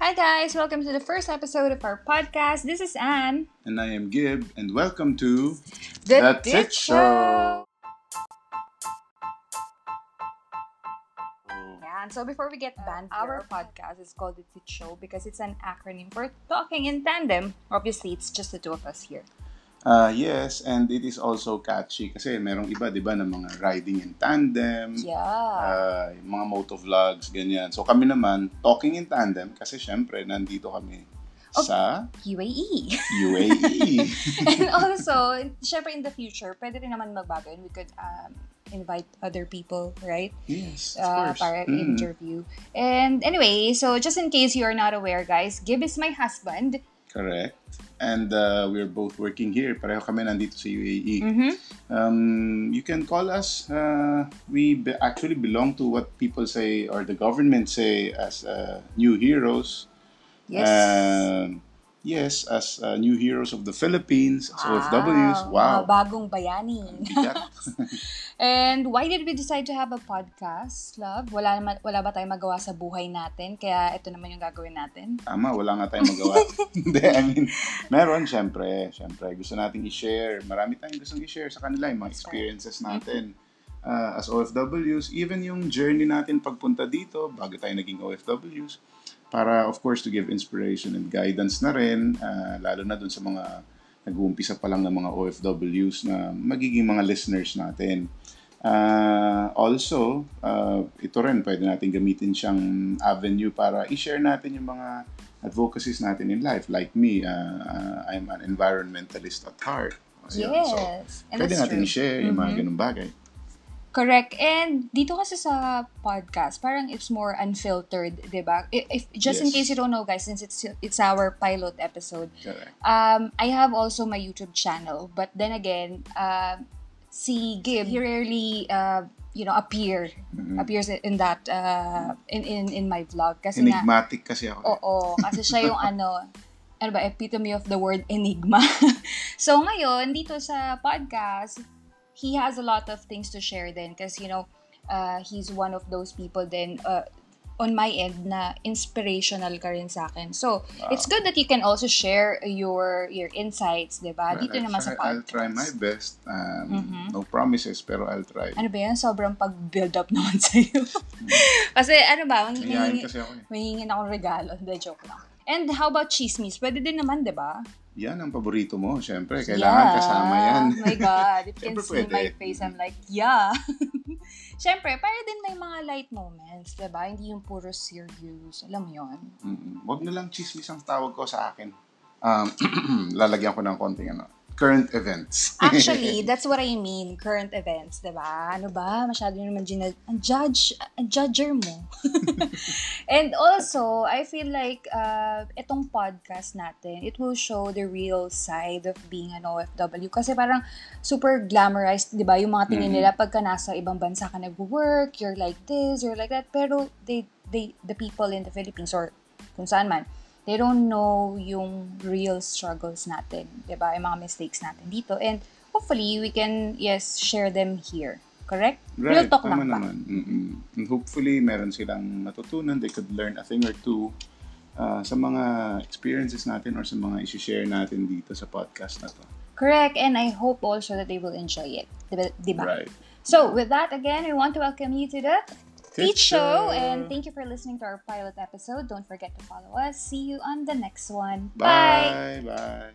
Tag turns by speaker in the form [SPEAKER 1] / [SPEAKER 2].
[SPEAKER 1] Hi, guys. Welcome to the first episode of our podcast. This is Anne.
[SPEAKER 2] And I am Gib, and welcome to
[SPEAKER 1] The
[SPEAKER 2] That's
[SPEAKER 1] Tit
[SPEAKER 2] It Show.
[SPEAKER 1] Yan. So before we get banned, our podcast is called The Tit Show because it's an acronym for Talking in Tandem. Obviously, it's just the two of us here.
[SPEAKER 2] Uh, yes, and it is also catchy kasi merong iba, di ba, na mga riding in tandem,
[SPEAKER 1] Yeah.
[SPEAKER 2] uh, mga motovlogs, ganyan. So kami naman, talking in tandem kasi syempre, nandito kami sa
[SPEAKER 1] UAE.
[SPEAKER 2] UAE.
[SPEAKER 1] and also, syempre in the future, pwede rin naman magbago and we could um, invite other people, right?
[SPEAKER 2] yes, of
[SPEAKER 1] uh,
[SPEAKER 2] course.
[SPEAKER 1] para
[SPEAKER 2] Mm.
[SPEAKER 1] interview. And anyway, so just in case you are not aware, guys, Gib is my husband.
[SPEAKER 2] Correct. And uh, we're both working here. Pareho kami nandito sa UAE.
[SPEAKER 1] Mm-hmm.
[SPEAKER 2] Um, you can call us. Uh, we be- actually belong to what people say or the government say as uh, new heroes.
[SPEAKER 1] Yes.
[SPEAKER 2] Um, yes, as uh, new heroes of the Philippines, as OFWs.
[SPEAKER 1] Mga
[SPEAKER 2] Wow.
[SPEAKER 1] bagong bayani. And why did we decide to have a podcast, love? Wala, naman, wala ba tayong magawa sa buhay natin? Kaya ito naman yung gagawin natin.
[SPEAKER 2] Tama, wala nga tayong magawa. Hindi, I mean, meron, syempre. Syempre, gusto nating i-share. Marami tayong gustong i-share sa kanila, yung mga experiences natin. Uh, as OFWs, even yung journey natin pagpunta dito, bago tayo naging OFWs, para, of course, to give inspiration and guidance na rin, uh, lalo na dun sa mga nag-uumpisa pa lang ng mga OFWs na magiging mga listeners natin. Uh, also, uh, ito rin, pwede natin gamitin siyang avenue para i-share natin yung mga advocacies natin in life. Like me, uh, uh, I'm an environmentalist at heart. So,
[SPEAKER 1] Yes. and
[SPEAKER 2] pwede natin
[SPEAKER 1] true.
[SPEAKER 2] i-share yung mga
[SPEAKER 1] Mhm.
[SPEAKER 2] ganung bagay.
[SPEAKER 1] Correct. And dito kasi sa podcast, parang it's more unfiltered, di ba? If, if, just in
[SPEAKER 2] Yes.
[SPEAKER 1] case you don't know, guys, since it's it's our pilot episode,
[SPEAKER 2] Correct.
[SPEAKER 1] Um, I have also my YouTube channel, but then again, uh, si Gib, he rarely, uh, you know, appear,
[SPEAKER 2] Mhm.
[SPEAKER 1] appears in that, uh, in, in, in my vlog. Kasi
[SPEAKER 2] Enigmatic kasi ako.
[SPEAKER 1] oo, kasi siya yung ano, ano ba, epitome of the word enigma. so ngayon, dito sa podcast, he has a lot of things to share then because, you know, uh, he's one of those people then, uh, on my end na inspirational ka rin sa akin. So,
[SPEAKER 2] Wow.
[SPEAKER 1] it's good that you can also share your your insights, 'di ba?
[SPEAKER 2] Well,
[SPEAKER 1] Dito
[SPEAKER 2] I'll
[SPEAKER 1] naman sa
[SPEAKER 2] try- I'll
[SPEAKER 1] podcast.
[SPEAKER 2] try my best. Um,
[SPEAKER 1] Mhm.
[SPEAKER 2] No promises, pero I'll try.
[SPEAKER 1] Ano ba yan? Sobrang pag-build up naman sa iyo. Kasi ano ba, may
[SPEAKER 2] Mayayain
[SPEAKER 1] hingin,
[SPEAKER 2] kasi ako eh.
[SPEAKER 1] may hingin akong regalo. Hindi, joke lang. And how about chismis? Pwede din naman, di ba?
[SPEAKER 2] Yan ang paborito mo, syempre. Kailangan kasama yan.
[SPEAKER 1] Oh my God. If you can see
[SPEAKER 2] pwede.
[SPEAKER 1] my face, I'm like, yeah. Siyempre, para din may mga light moments, di ba? Hindi yung puro serious. Alam mo yun?
[SPEAKER 2] Mm, Wag na lang chismis ang tawag ko sa akin. Um, lalagyan ko ng konting ano, current events.
[SPEAKER 1] Actually, that's what I mean. Current events, di ba? Ano ba? Masyado naman gina- ang judge, ang judger mo. And also, I feel like uh, itong podcast natin, it will show the real side of being an OFW. Kasi parang super glamorized, di ba? Yung mga tingin
[SPEAKER 2] Mhm.
[SPEAKER 1] nila pagka nasa ibang bansa ka nag-work, you're like this, you're like that. Pero they, they, the people in the Philippines or kung saan man, they don't know yung real struggles natin, 'di ba? Yung mga mistakes natin dito and hopefully we can yes share them here. Correct? Real
[SPEAKER 2] Right,
[SPEAKER 1] talk
[SPEAKER 2] tama
[SPEAKER 1] lang ba?
[SPEAKER 2] naman. Mm-mm. And hopefully, meron silang matutunan. They could learn a thing or two uh, sa mga experiences natin or sa mga isi-share natin dito sa podcast na to.
[SPEAKER 1] Correct and I hope also that they will enjoy it. 'Di ba? 'Di ba?
[SPEAKER 2] Right.
[SPEAKER 1] So, with that again, we want to welcome you to the
[SPEAKER 2] Tit
[SPEAKER 1] Teach Show
[SPEAKER 2] Show.
[SPEAKER 1] and thank you for listening to our pilot episode. Don't forget to follow us. See you on the next one.
[SPEAKER 2] Bye. Bye.